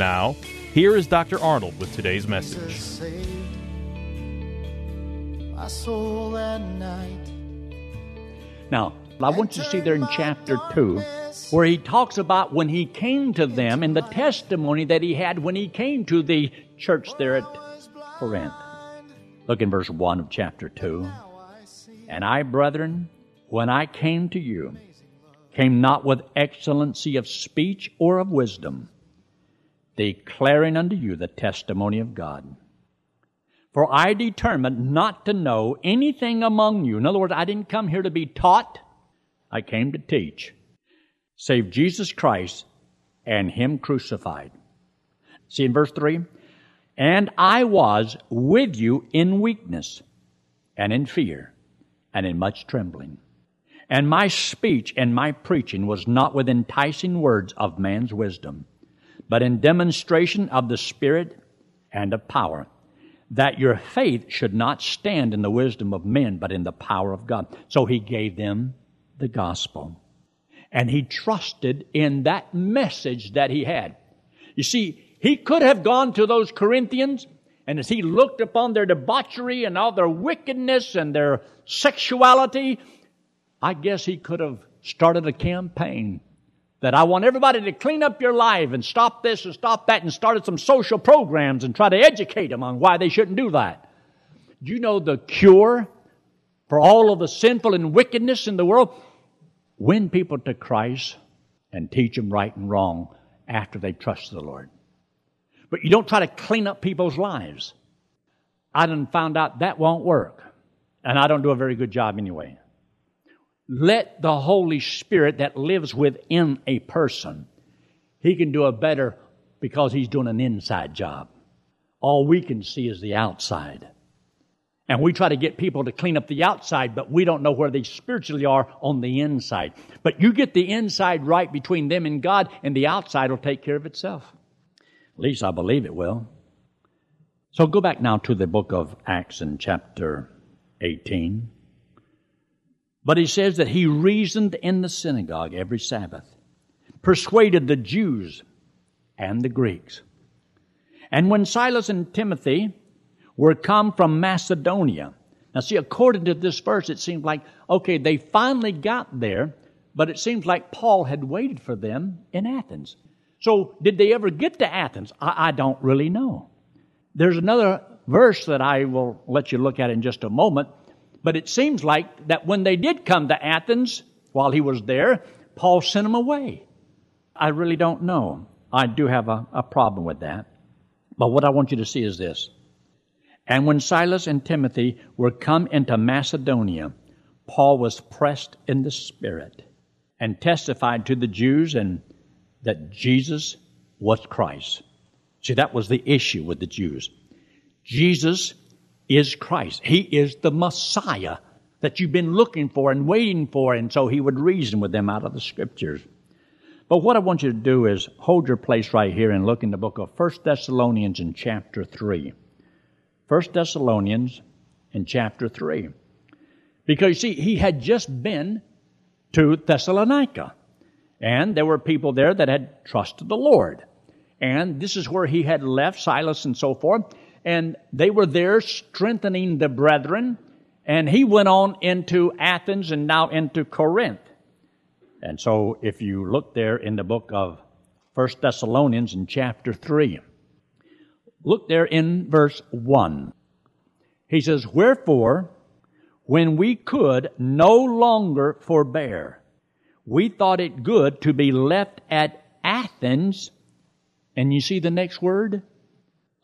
Now, here is Dr. Arnold with today's message. saved my soul that night. Now, I want you to see there in chapter 2 where he talks about when he came to them and the testimony that he had when he came to the church there at Corinth. Look in verse 1 of chapter 2. And I, brethren, when I came to you, came not with excellency of speech or of wisdom, declaring unto you the testimony of God. For I determined not to know anything among you. In other words, I didn't come here to be taught, I came to teach, save Jesus Christ and Him crucified. See in verse 3? And I was with you in weakness and in fear and in much trembling. And my speech and my preaching was not with enticing words of man's wisdom, but in demonstration of the Spirit and of power, that your faith should not stand in the wisdom of men, but in the power of God. So he gave them the gospel. And he trusted in that message that he had. You see, he could have gone to those Corinthians, and as he looked upon their debauchery and all their wickedness and their sexuality, I guess he could have started a campaign that I want everybody to clean up your life and stop this and stop that and started some social programs and try to educate them on why they shouldn't do that. Do you know the cure for all of the sinful and wickedness in the world? Win people to Christ and teach them right and wrong after they trust the Lord. But you don't try to clean up people's lives. I done found out that won't work. And I don't do a very good job anyway. Let the Holy Spirit that lives within a person, he can do a better because he's doing an inside job. All we can see is the outside. And we try to get people to clean up the outside, but we don't know where they spiritually are on the inside. But you get the inside right between them and God, and the outside will take care of itself. At least I believe it will. So go back now to the book of Acts in chapter 18. But he says that he reasoned in the synagogue every Sabbath, persuaded the Jews and the Greeks. And when Silas and Timothy were come from Macedonia, now see, according to this verse, it seems like, okay, they finally got there, but it seems like Paul had waited for them in Athens. So, did they ever get to Athens? I, I don't really know. There's another verse that I will let you look at in just a moment but it seems like that when they did come to Athens while he was there, Paul sent them away. I really don't know. I do have a, a problem with that. But what I want you to see is this. And when Silas and Timothy were come into Macedonia, Paul was pressed in the Spirit and testified to the Jews and that Jesus was Christ. See, that was the issue with the Jews. Jesus is Christ. He is the Messiah that you've been looking for and waiting for, and so he would reason with them out of the scriptures. But what I want you to do is hold your place right here and look in the book of 1 Thessalonians in chapter 3. 1 Thessalonians in chapter 3. Because you see, he had just been to Thessalonica, and there were people there that had trusted the Lord. And this is where he had left Silas and so forth and they were there strengthening the brethren. And he went on into Athens and now into Corinth. And so if you look there in the book of First Thessalonians in chapter 3, Look there in verse 1. He says, Wherefore, when we could no longer forbear, we thought it good to be left at Athens. And you see the next word?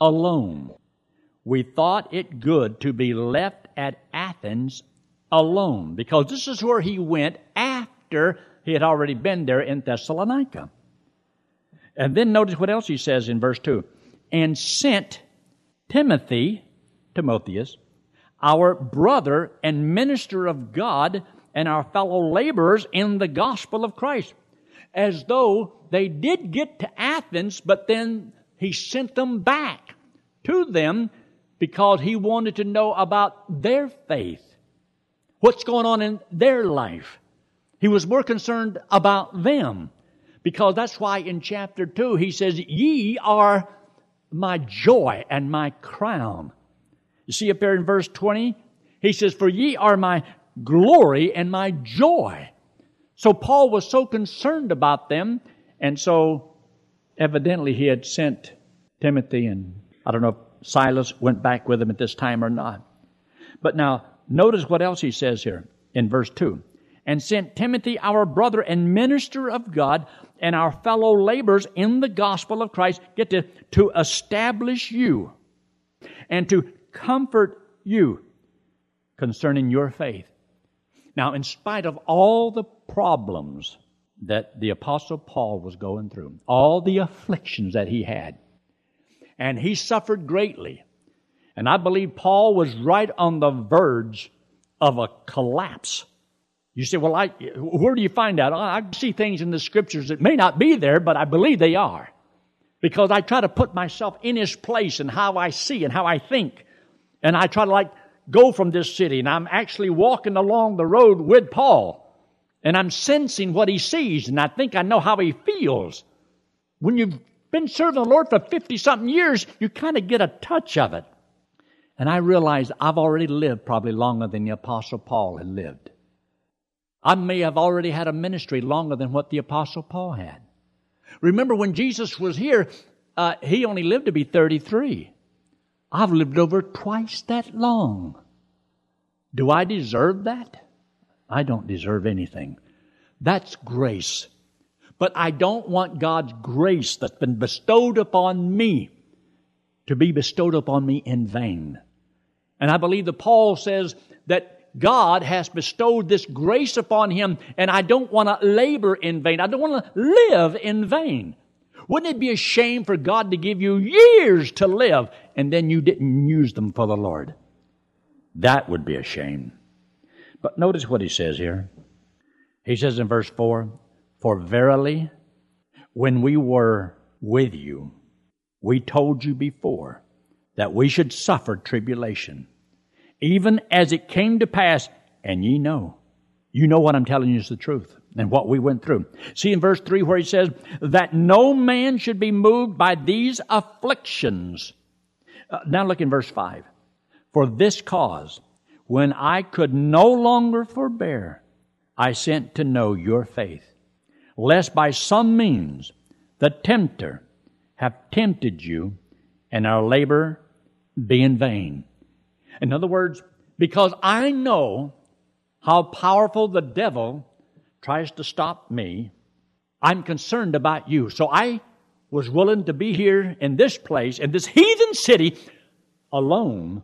Alone. We thought it good to be left at Athens alone because this is where he went after he had already been there in Thessalonica. And then notice what else he says in verse 2 and sent Timothy, Timotheus, our brother and minister of God and our fellow laborers in the gospel of Christ. As though they did get to Athens, but then he sent them back to them because he wanted to know about their faith. What's going on in their life? He was more concerned about them because that's why in chapter 2 he says, Ye are my joy and my crown. You see up there in verse 20? He says, For ye are my glory and my joy. So Paul was so concerned about them, and so evidently he had sent Timothy and I don't know if Silas went back with him at this time or not. But now, notice what else he says here in verse 2 and sent Timothy, our brother and minister of God, and our fellow laborers in the gospel of Christ, get to, to establish you and to comfort you concerning your faith. Now, in spite of all the problems that the Apostle Paul was going through, all the afflictions that he had, and he suffered greatly, and I believe Paul was right on the verge of a collapse you say, well, I, where do you find that? I see things in the scriptures that may not be there, but I believe they are. Because I try to put myself in his place and how I see and how I think. And I try to like go from this city and I'm actually walking along the road with Paul. And I'm sensing what he sees and I think I know how he feels. When you've been serving the Lord for 50 something years, you kind of get a touch of it. And I realized I've already lived probably longer than the Apostle Paul had lived. I may have already had a ministry longer than what the Apostle Paul had. Remember when Jesus was here, uh, he only lived to be 33. I've lived over twice that long. Do I deserve that? I don't deserve anything. That's grace. But I don't want God's grace that's been bestowed upon me to be bestowed upon me in vain. And I believe that Paul says that God has bestowed this grace upon him, and I don't want to labor in vain. I don't want to live in vain. Wouldn't it be a shame for God to give you years to live and then you didn't use them for the Lord? That would be a shame. But notice what he says here. He says in verse 4 For verily, when we were with you, we told you before that we should suffer tribulation even as it came to pass, and ye know. You know what I'm telling you is the truth and what we went through. See in verse 3 where he says, that no man should be moved by these afflictions. Uh, now look in verse 5. For this cause, when I could no longer forbear, I sent to know your faith, lest by some means the tempter have tempted you, and our labor be in vain. In other words, because I know how powerful the devil tries to stop me, I'm concerned about you. So I was willing to be here in this place, in this heathen city, alone,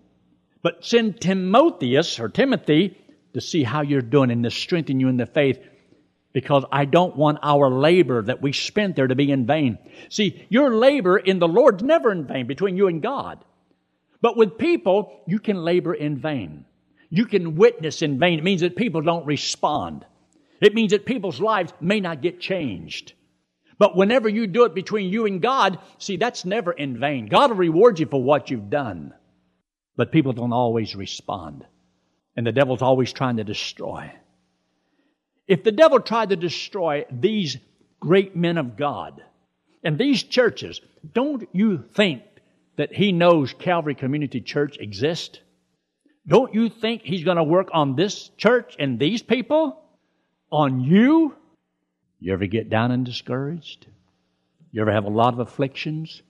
but send Timotheus or Timothy to see how you're doing and to strengthen you in the faith because I don't want our labor that we spent there to be in vain. See, your labor in the Lord's never in vain between you and God. But with people, you can labor in vain. You can witness in vain. It means that people don't respond. It means that people's lives may not get changed. But whenever you do it between you and God, see, that's never in vain. God will reward you for what you've done. But people don't always respond. And the devil's always trying to destroy. If the devil tried to destroy these great men of God and these churches, don't you think that he knows Calvary Community Church exists? Don't you think he's going to work on this church and these people? On you? You ever get down and discouraged? You ever have a lot of afflictions?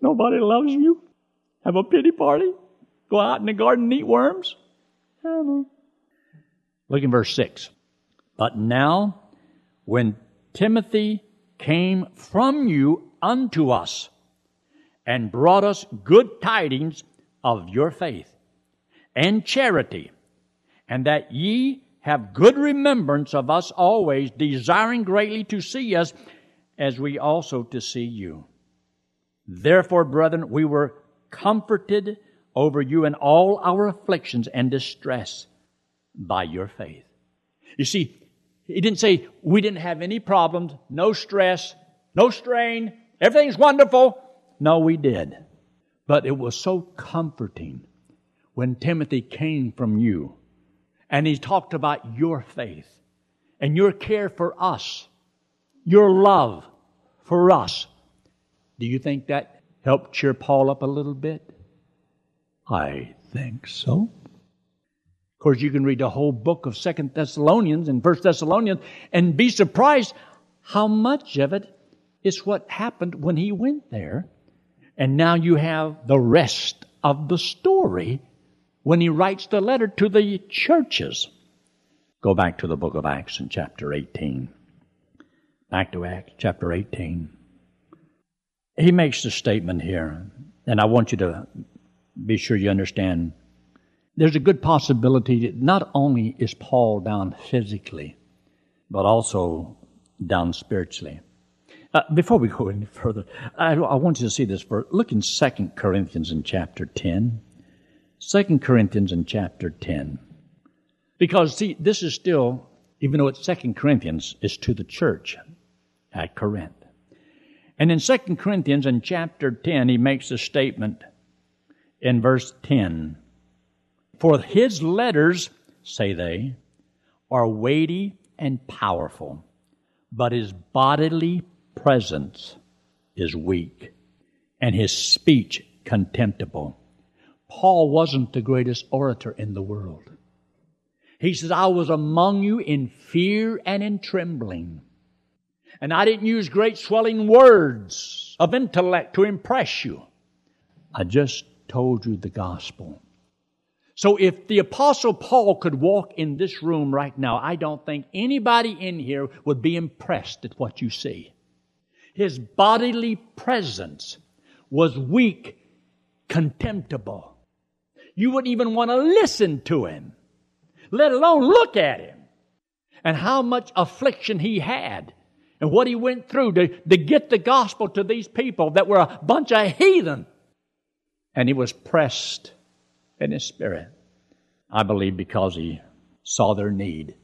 Nobody loves you. Have a pity party? Go out in the garden and eat worms? I don't know. Look in verse 6. But now, when Timothy came from you unto us and brought us good tidings of your faith and charity, and that ye have good remembrance of us always, desiring greatly to see us, as we also to see you. Therefore, brethren, we were comforted over you in all our afflictions and distress by your faith. You see, he didn't say we didn't have any problems, no stress, no strain, everything's wonderful. No, we did. But it was so comforting when Timothy came from you and he talked about your faith and your care for us, your love for us. Do you think that helped cheer Paul up a little bit? I think so. Course, you can read the whole book of Second Thessalonians and First Thessalonians and be surprised how much of it is what happened when he went there. And now you have the rest of the story when he writes the letter to the churches. Go back to the book of Acts in chapter 18. Back to Acts chapter 18. He makes the statement here, and I want you to be sure you understand. There's a good possibility that not only is Paul down physically, but also down spiritually. Uh, before we go any further, I, I, want you to see this verse. Look in 2 Corinthians in chapter 10. 2 Corinthians in chapter 10. Because, see, this is still, even though it's 2 Corinthians, it's to the church at Corinth. And in 2 Corinthians in chapter 10, he makes a statement in verse 10. For his letters, say they, are weighty and powerful, but his bodily presence is weak, and his speech contemptible. Paul wasn't the greatest orator in the world. He says, I was among you in fear and in trembling. And I didn't use great swelling words of intellect to impress you. I just told you the gospel. So if the apostle Paul could walk in this room right now, I don't think anybody in here would be impressed at what you see. His bodily presence was weak, contemptible. You wouldn't even want to listen to him, let alone look at him. And how much affliction he had and what he went through to, to get the gospel to these people that were a bunch of heathen. And he was pressed in his spirit. I believe because he saw their need.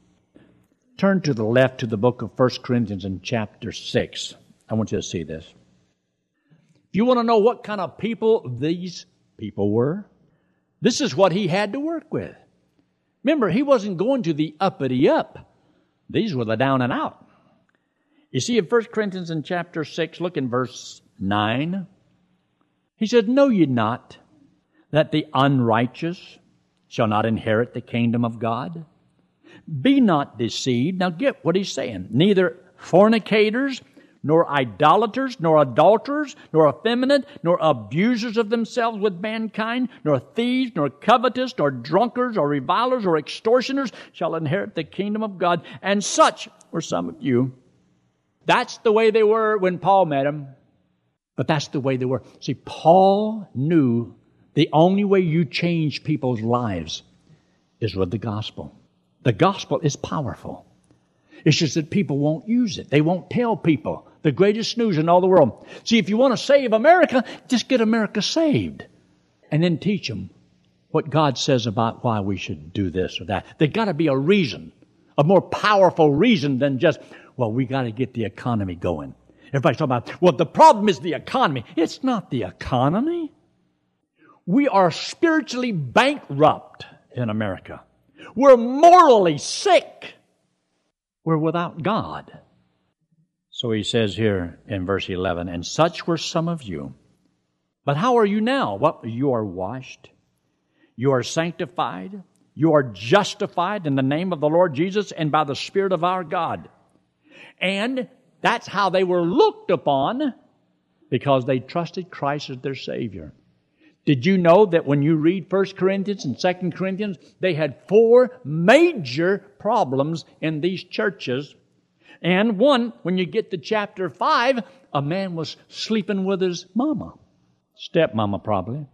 Turn to the left to the book of 1 Corinthians in chapter 6. I want you to see this. If you want to know what kind of people these people were, this is what he had to work with. Remember, he wasn't going to the uppity up. These were the down and out. You see in 1 Corinthians in chapter 6, look in verse 9. He said, Know ye not that the unrighteous shall not inherit the kingdom of God? Be not deceived. Now get what he's saying. Neither fornicators, nor idolaters, nor adulterers, nor effeminate, nor abusers of themselves with mankind, nor thieves, nor covetous, nor drunkards, or revilers, or extortioners shall inherit the kingdom of God. And such were some of you. That's the way they were when Paul met them. But that's the way they were. See, Paul knew the only way you change people's lives is with the gospel. The gospel is powerful. It's just that people won't use it. They won't tell people the greatest news in all the world. See, if you want to save America, just get America saved. And then teach them what God says about why we should do this or that. There's got to be a reason, a more powerful reason than just, well, we got to get the economy going. Everybody's talking about, well, the problem is the economy. It's not the economy. We are spiritually bankrupt in America. We're morally sick. We're without God. So he says here in verse 11, and such were some of you. But how are you now? What? You are washed. You are sanctified. You are justified in the name of the Lord Jesus and by the Spirit of our God. And that's how they were looked upon because they trusted Christ as their Savior. Did you know that when you read 1 Corinthians and 2 Corinthians, they had four major problems in these churches? And one, when you get to chapter 5, a man was sleeping with his mama, stepmama probably.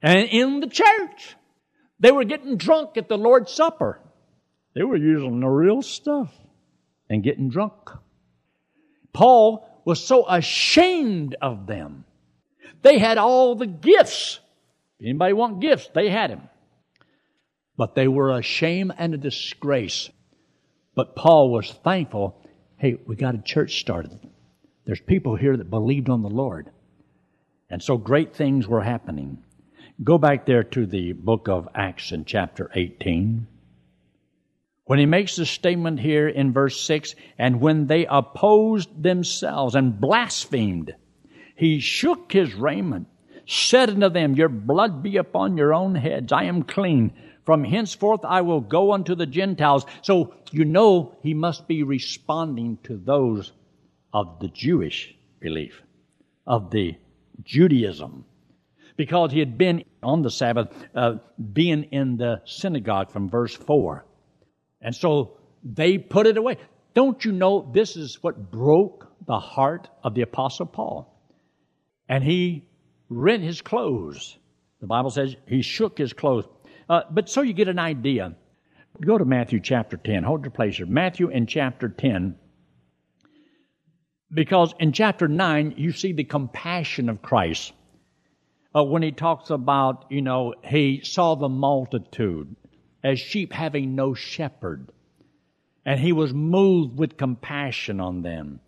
And in the church, they were getting drunk at the Lord's Supper. They were using the real stuff and getting drunk. Paul was so ashamed of them. They had all the gifts. Anybody want gifts, they had them. But they were a shame and a disgrace. But Paul was thankful. Hey, we got a church started. There's people here that believed on the Lord. And so great things were happening. Go back there to the book of Acts in chapter 18. When he makes the statement here in verse 6, and when they opposed themselves and blasphemed, he shook his raiment, said unto them, Your blood be upon your own heads. I am clean. From henceforth I will go unto the Gentiles. So you know he must be responding to those of the Jewish belief, of the Judaism, because he had been on the Sabbath, uh, being in the synagogue from verse 4. And so they put it away. Don't you know this is what broke the heart of the Apostle Paul? And he rent his clothes. The Bible says he shook his clothes. Uh, but so you get an idea. Go to Matthew chapter 10. Hold your place here. Matthew in chapter 10. Because in chapter 9, you see the compassion of Christ. Uh, when he talks about, you know, he saw the multitude as sheep having no shepherd. And he was moved with compassion on them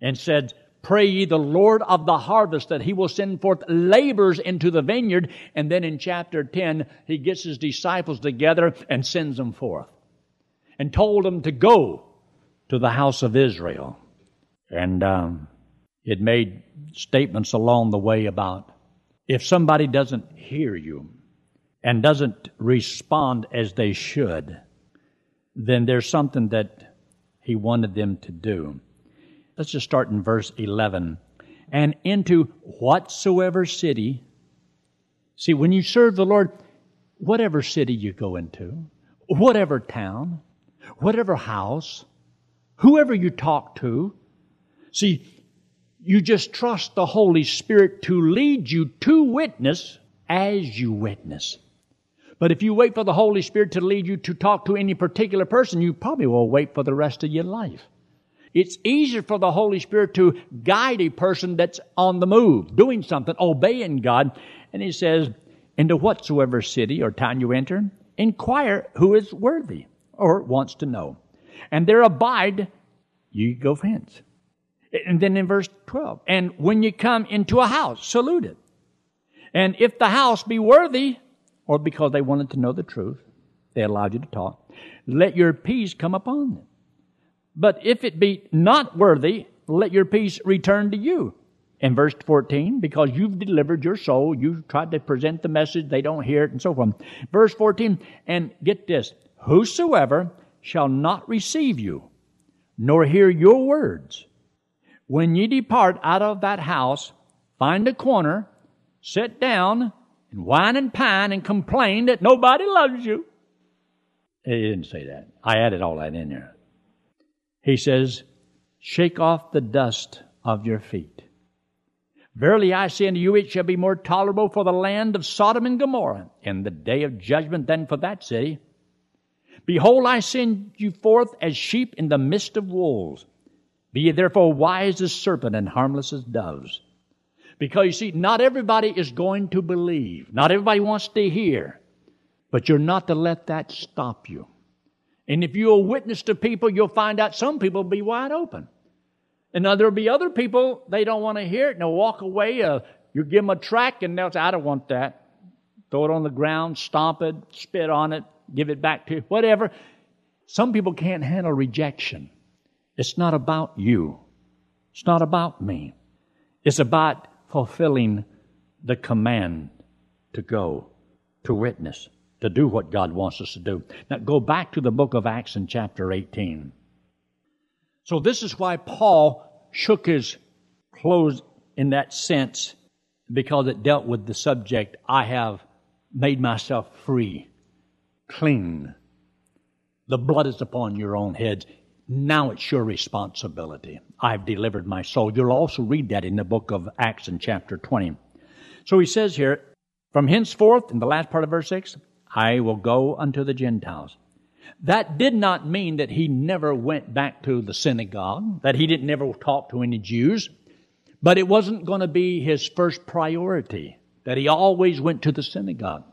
and said, Pray ye the Lord of the harvest that he will send forth laborers into the vineyard. And then in chapter 10, he gets his disciples together and sends them forth and told them to go to the house of Israel. And um, it made statements along the way about if somebody doesn't hear you, and doesn't respond as they should, then there's something that he wanted them to do. Let's just start in verse 11. And into whatsoever city, see, when you serve the Lord, whatever city you go into, whatever town, whatever house, whoever you talk to, see, you just trust the Holy Spirit to lead you to witness as you witness. But if you wait for the Holy Spirit to lead you to talk to any particular person, you probably will wait for the rest of your life. It's easier for the Holy Spirit to guide a person that's on the move, doing something, obeying God. And he says, into whatsoever city or town you enter, inquire who is worthy or wants to know. And there abide, you go hence. And then in verse 12, and when you come into a house, salute it. And if the house be worthy, or because they wanted to know the truth, they allowed you to talk. Let your peace come upon them. But if it be not worthy, let your peace return to you. In verse 14, because you've delivered your soul, you've tried to present the message, they don't hear it, and so forth. Verse 14, and get this whosoever shall not receive you, nor hear your words, when ye depart out of that house, find a corner, sit down, and whine and pine and complain that nobody loves you. He didn't say that. I added all that in there. He says, Shake off the dust of your feet. Verily I say unto you, it shall be more tolerable for the land of Sodom and Gomorrah in the day of judgment than for that city. Behold, I send you forth as sheep in the midst of wolves. Be ye therefore wise as serpent and harmless as doves. Because you see, not everybody is going to believe. Not everybody wants to hear. But you're not to let that stop you. And if you'll witness to people, you'll find out some people will be wide open. And now there'll be other people, they don't want to hear it, and they'll walk away. Uh, you give them a track, and they'll say, I don't want that. Throw it on the ground, stomp it, spit on it, give it back to you, whatever. Some people can't handle rejection. It's not about you. It's not about me. It's about fulfilling the command to go, to witness, to do what God wants us to do. Now go back to the book of Acts in chapter 18. So this is why Paul shook his clothes in that sense because it dealt with the subject, I have made myself free, clean. The blood is upon your own heads. Now it's your responsibility. I've delivered my soul. You'll also read that in the book of Acts in chapter 20. So he says here, from henceforth, in the last part of verse 6, I will go unto the Gentiles. That did not mean that he never went back to the synagogue, that he didn't never talk to any Jews, but it wasn't going to be his first priority, that he always went to the synagogue.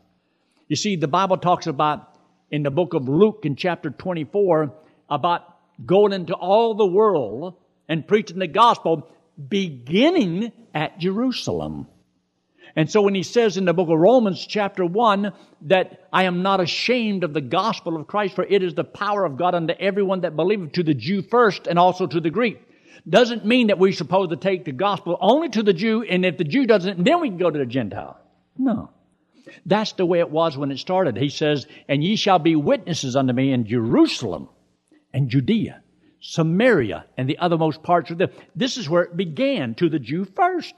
You see, the Bible talks about in the book of Luke in chapter 24 about going into all the world and preaching the gospel beginning at Jerusalem. And so when he says in the book of Romans chapter 1 that I am not ashamed of the gospel of Christ, for it is the power of God unto everyone that believeth, to the Jew first and also to the Greek, doesn't mean that we're supposed to take the gospel only to the Jew, and if the Jew doesn't, then we can go to the Gentile. No. That's the way it was when it started. He says, And ye shall be witnesses unto me in Jerusalem and Judea, Samaria, and the othermost parts of the. This is where it began to the Jew first.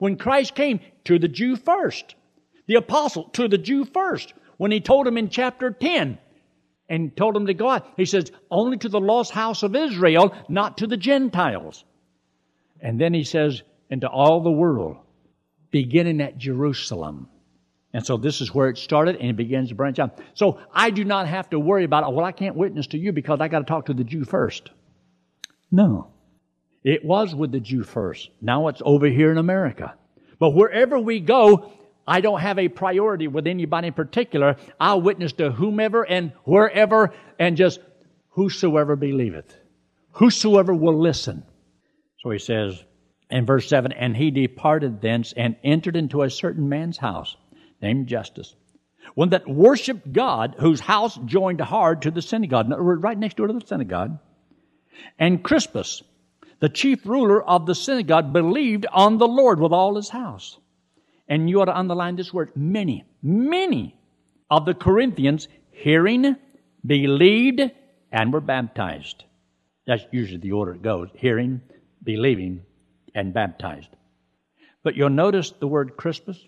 When Christ came, to the Jew first. The apostle, to the Jew first. When he told him in chapter 10, and told him to go out, he says, only to the lost house of Israel, not to the Gentiles. And then he says, into all the world, beginning at Jerusalem. And so this is where it started and it begins to branch out. So I do not have to worry about, well, I can't witness to you because I got to talk to the Jew first. No. It was with the Jew first. Now it's over here in America. But wherever we go, I don't have a priority with anybody in particular. I'll witness to whomever and wherever and just whosoever believeth. Whosoever will listen. So he says in verse 7 And he departed thence and entered into a certain man's house named Justus, one that worshiped God, whose house joined hard to the synagogue, right next door to the synagogue. And Crispus, the chief ruler of the synagogue, believed on the Lord with all his house. And you ought to underline this word many, many of the Corinthians hearing, believed, and were baptized. That's usually the order it goes hearing, believing, and baptized. But you'll notice the word Crispus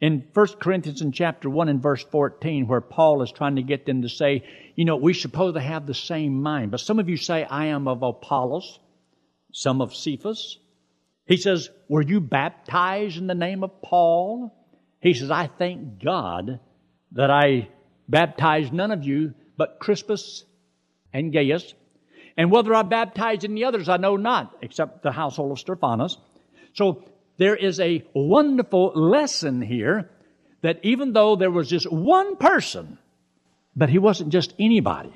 in 1 Corinthians in chapter 1 and verse 14, where Paul is trying to get them to say, you know, we're supposed to have the same mind. But some of you say, I am of Apollos, some of Cephas. He says, Were you baptized in the name of Paul? He says, I thank God that I baptized none of you but Crispus and Gaius. And whether I baptized any others, I know not, except the household of Stephanas. So there is a wonderful lesson here that even though there was just one person, but he wasn't just anybody.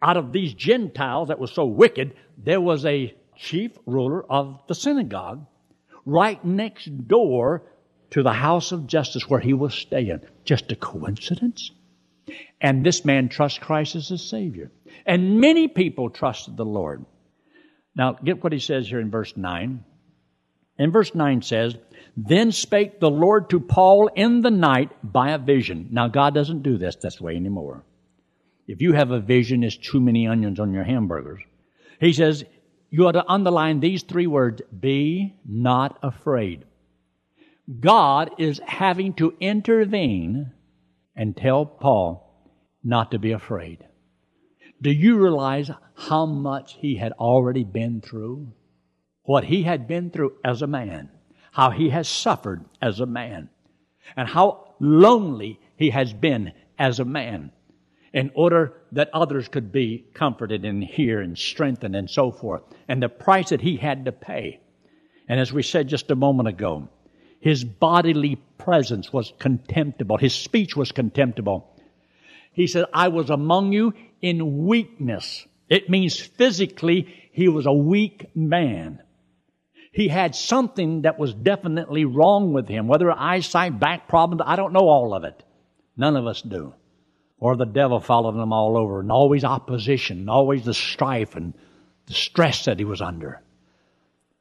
Out of these Gentiles that was so wicked, there was a chief ruler of the synagogue right next door to the house of Justus where he was staying. Just a coincidence? And this man trusts Christ as his Savior. And many people trusted the Lord. Now, get what he says here in verse 9. In verse 9 says, Then spake the Lord to Paul in the night by a vision. Now, God doesn't do this this way anymore. If you have a vision, it's too many onions on your hamburgers. He says, you ought to underline these three words be not afraid. God is having to intervene and tell Paul not to be afraid. Do you realize how much he had already been through? What he had been through as a man, how he has suffered as a man, and how lonely he has been as a man in order that others could be comforted and hear and strengthened and so forth, and the price that he had to pay. And as we said just a moment ago, his bodily presence was contemptible. His speech was contemptible. He said, I was among you in weakness. It means physically he was a weak man. He had something that was definitely wrong with him, whether eyesight, back problems, I don't know all of it. None of us do or the devil followed him all over, and always opposition, and always the strife and the stress that he was under.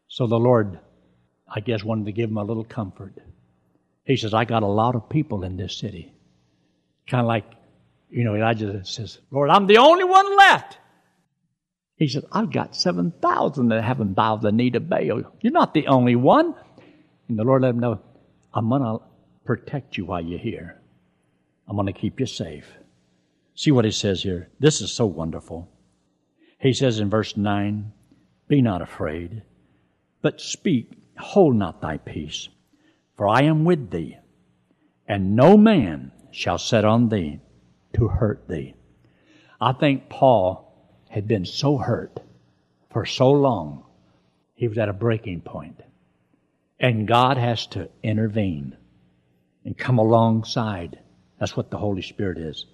So the Lord, I guess, wanted to give him a little comfort. He says, I got a lot of people in this city. Kind of like, you know, Elijah says, Lord, I'm the only one left. He says, I've got 7,000 that haven't bowed the knee to Baal. You're not the only one. And the Lord let him know, I'm going to protect you while you're here. I'm going to keep you safe. See what he says here. This is so wonderful. He says in verse 9, Be not afraid, but speak, hold not thy peace, for I am with thee, and no man shall set on thee to hurt thee. I think Paul had been so hurt for so long, he was at a breaking point. And God has to intervene and come alongside. That's what the Holy Spirit is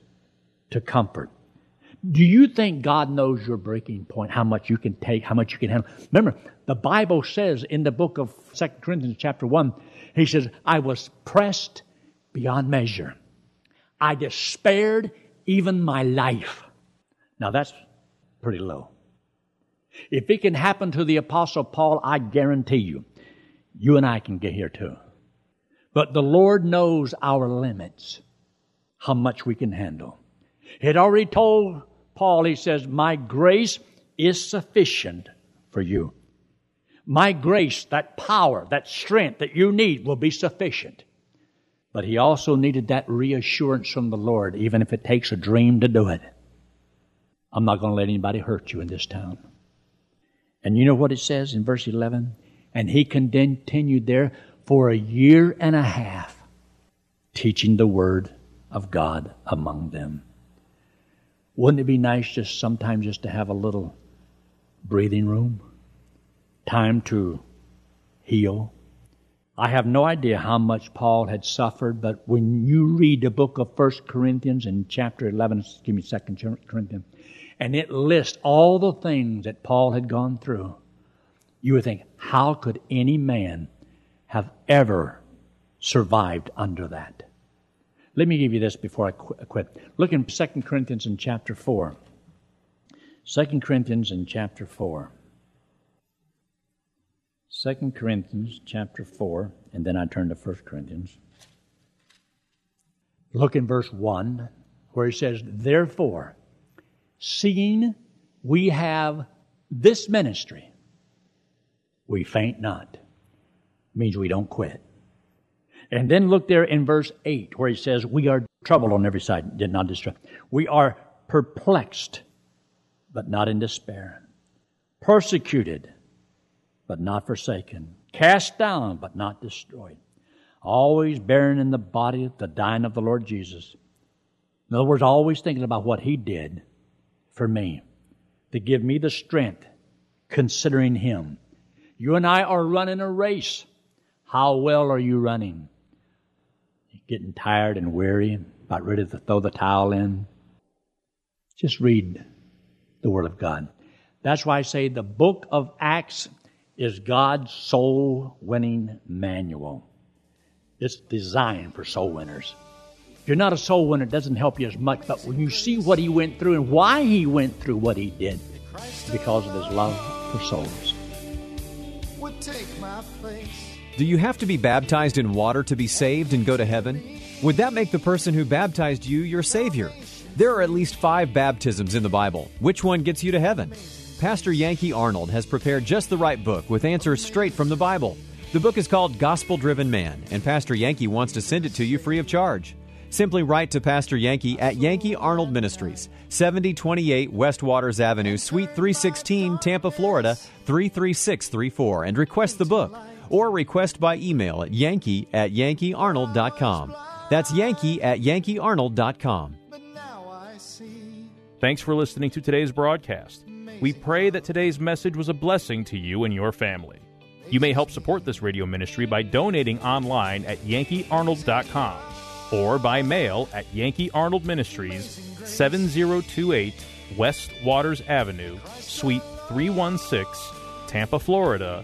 to comfort. Do you think God knows your breaking point, how much you can take, how much you can handle? Remember, the Bible says in the book of 2 Corinthians, chapter 1, he says, I was pressed beyond measure. I despaired even my life. Now that's pretty low. If it can happen to the Apostle Paul, I guarantee you, you and I can get here too. But the Lord knows our limits, how much we can handle. He had already told Paul, he says, My grace is sufficient for you. My grace, that power, that strength that you need will be sufficient. But he also needed that reassurance from the Lord, even if it takes a dream to do it. I'm not going to let anybody hurt you in this town. And you know what it says in verse 11? And he continued there for a year and a half, teaching the word of God among them. Wouldn't it be nice just sometimes just to have a little breathing room? Time to heal. I have no idea how much Paul had suffered, but when you read the book of First Corinthians in chapter 11, excuse me, Second Corinthians, and it lists all the things that Paul had gone through, you would think, how could any man have ever survived under that? Let me give you this before I uh, quit. Look in 2 Corinthians in chapter 4. 2 Corinthians in chapter 4. 2 Corinthians chapter 4, and then I turn to 1 Corinthians. Look in verse 1, where he says, Therefore, seeing we have this ministry, we faint not. Means we don't quit. And then look there in verse 8 where he says, We are troubled on every side, did not destroy. We are perplexed, but not in despair. Persecuted, but not forsaken. Cast down, but not destroyed. Always bearing in the body the dying of the Lord Jesus. In other words, always thinking about what he did for me, to give me the strength, considering Him. You and I are running a race. How well are you running? Getting tired and weary, about ready to throw the towel in? Just read the Word of God. That's why I say the book of Acts is God's soul winning manual. It's designed for soul winners. If you're not a soul winner, it doesn't help you as much. But when you see what he went through and why he went through what he did, because of his love for souls. Do you have to be baptized in water to be saved and go to heaven? Would that make the person who baptized you your Savior? There are at least five baptisms in the Bible. Which one gets you to heaven? Pastor Yankee Arnold has prepared just the right book with answers straight from the Bible. The book is called Gospel Driven Man, and Pastor Yankee wants to send it to you free of charge. Simply write to Pastor Yankee at Yankee Arnold Ministries, 7028 West Waters Avenue, Suite 316, Tampa, Florida 33634, and request the book. Or request by email at yankee at yankeearnold.com. That's yankee at yankeearnold.com. Thanks for listening to today's broadcast. We pray that today's message was a blessing to you and your family. You may help support this radio ministry by donating online at yankeearnold.com or by mail at Yankee Arnold Ministries, 7028 West Waters Avenue, Suite 316, Tampa, Florida